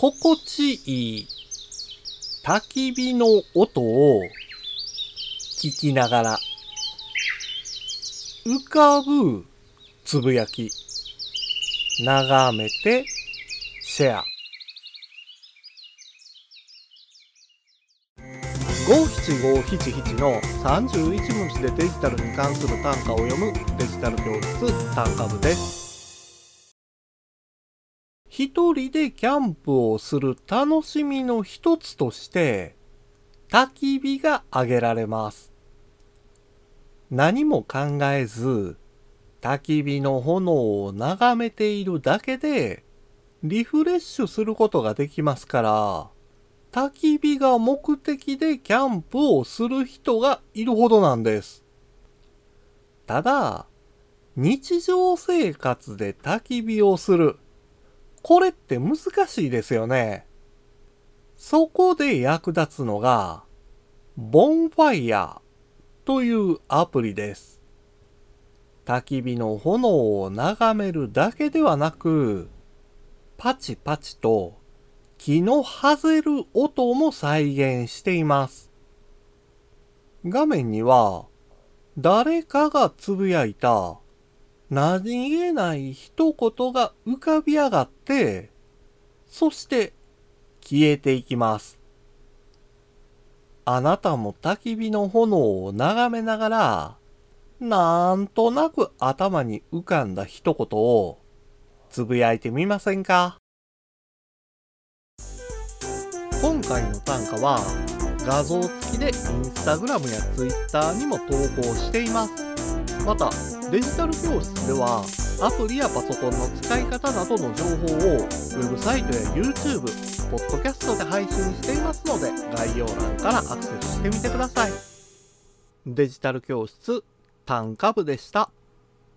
心地いい焚き火の音を聞きながら浮かぶつぶやき眺めてシェア。五七五七七の31文字でデジタルに関する単価を読むデジタル教室単価部です。一人でキャンプをする楽しみの一つとして焚き火が挙げられます何も考えず焚き火の炎を眺めているだけでリフレッシュすることができますから焚き火が目的でキャンプをする人がいるほどなんです。ただ、日常生活で焚き火をする。これって難しいですよね。そこで役立つのが、ボンファイヤーというアプリです。焚き火の炎を眺めるだけではなく、パチパチと木の外れる音も再現しています。画面には、誰かがつぶやいた何気ない一言が浮かび上がって、そして消えていきます。あなたも焚き火の炎を眺めながら、なんとなく頭に浮かんだ一言をつぶやいてみませんか？今回の短歌は画像付きでインスタグラムやツイッターにも投稿していますまたデジタル教室ではアプリやパソコンの使い方などの情報をウェブサイトや YouTube、Podcast で配信していますので概要欄からアクセスしてみてくださいデジタル教室短歌部でした。